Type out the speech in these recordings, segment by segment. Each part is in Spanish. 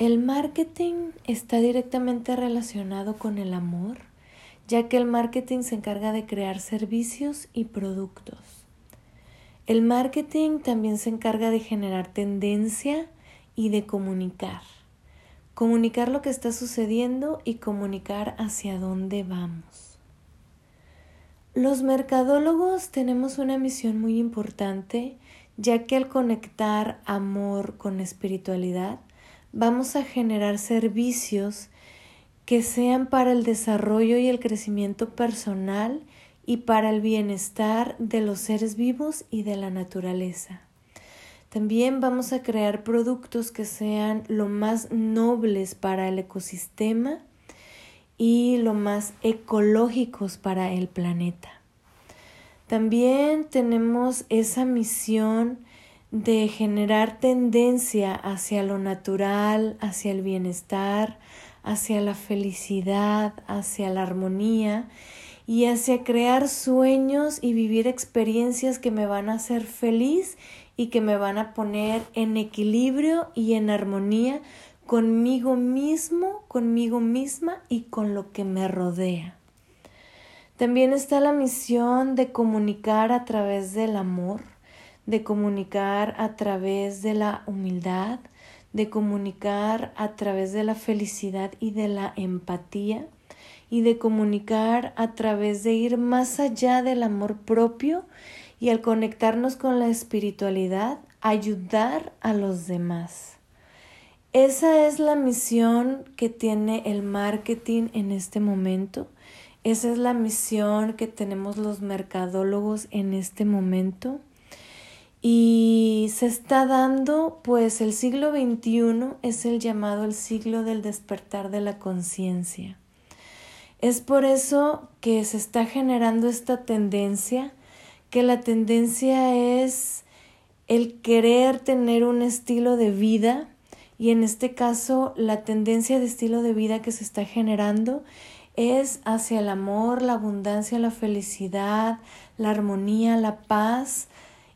El marketing está directamente relacionado con el amor, ya que el marketing se encarga de crear servicios y productos. El marketing también se encarga de generar tendencia y de comunicar. Comunicar lo que está sucediendo y comunicar hacia dónde vamos. Los mercadólogos tenemos una misión muy importante, ya que al conectar amor con espiritualidad, vamos a generar servicios que sean para el desarrollo y el crecimiento personal y para el bienestar de los seres vivos y de la naturaleza. También vamos a crear productos que sean lo más nobles para el ecosistema y lo más ecológicos para el planeta. También tenemos esa misión de generar tendencia hacia lo natural, hacia el bienestar, hacia la felicidad, hacia la armonía y hacia crear sueños y vivir experiencias que me van a hacer feliz y que me van a poner en equilibrio y en armonía conmigo mismo, conmigo misma y con lo que me rodea. También está la misión de comunicar a través del amor, de comunicar a través de la humildad, de comunicar a través de la felicidad y de la empatía y de comunicar a través de ir más allá del amor propio y al conectarnos con la espiritualidad, ayudar a los demás. Esa es la misión que tiene el marketing en este momento. Esa es la misión que tenemos los mercadólogos en este momento. Y se está dando, pues el siglo XXI es el llamado el siglo del despertar de la conciencia. Es por eso que se está generando esta tendencia, que la tendencia es el querer tener un estilo de vida y en este caso la tendencia de estilo de vida que se está generando es hacia el amor, la abundancia, la felicidad, la armonía, la paz,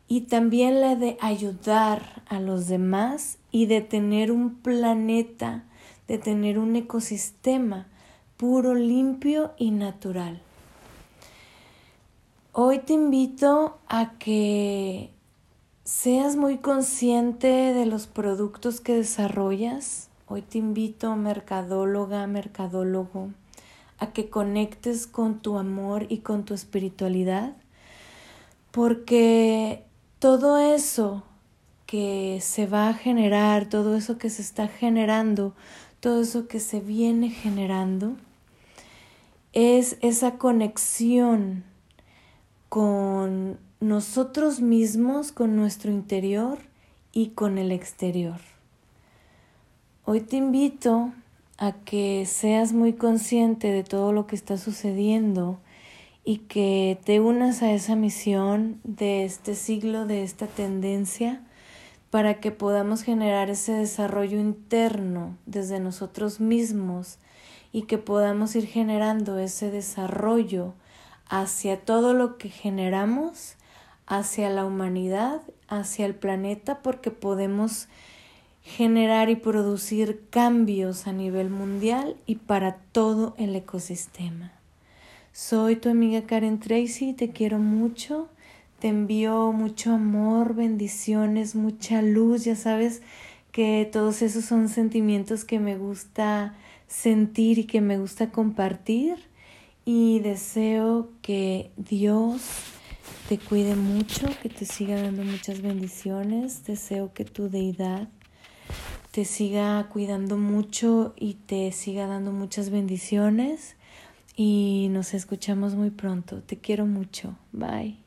y también la de ayudar a los demás y de tener un planeta, de tener un ecosistema puro, limpio y natural. Hoy te invito a que seas muy consciente de los productos que desarrollas. Hoy te invito, mercadóloga, mercadólogo, a que conectes con tu amor y con tu espiritualidad, porque todo eso que se va a generar, todo eso que se está generando, todo eso que se viene generando, es esa conexión con nosotros mismos, con nuestro interior y con el exterior. Hoy te invito a que seas muy consciente de todo lo que está sucediendo y que te unas a esa misión de este siglo, de esta tendencia, para que podamos generar ese desarrollo interno desde nosotros mismos y que podamos ir generando ese desarrollo hacia todo lo que generamos, hacia la humanidad, hacia el planeta, porque podemos generar y producir cambios a nivel mundial y para todo el ecosistema. Soy tu amiga Karen Tracy, te quiero mucho, te envío mucho amor, bendiciones, mucha luz, ya sabes que todos esos son sentimientos que me gusta sentir y que me gusta compartir. Y deseo que Dios te cuide mucho, que te siga dando muchas bendiciones, deseo que tu deidad te siga cuidando mucho y te siga dando muchas bendiciones y nos escuchamos muy pronto. Te quiero mucho. Bye.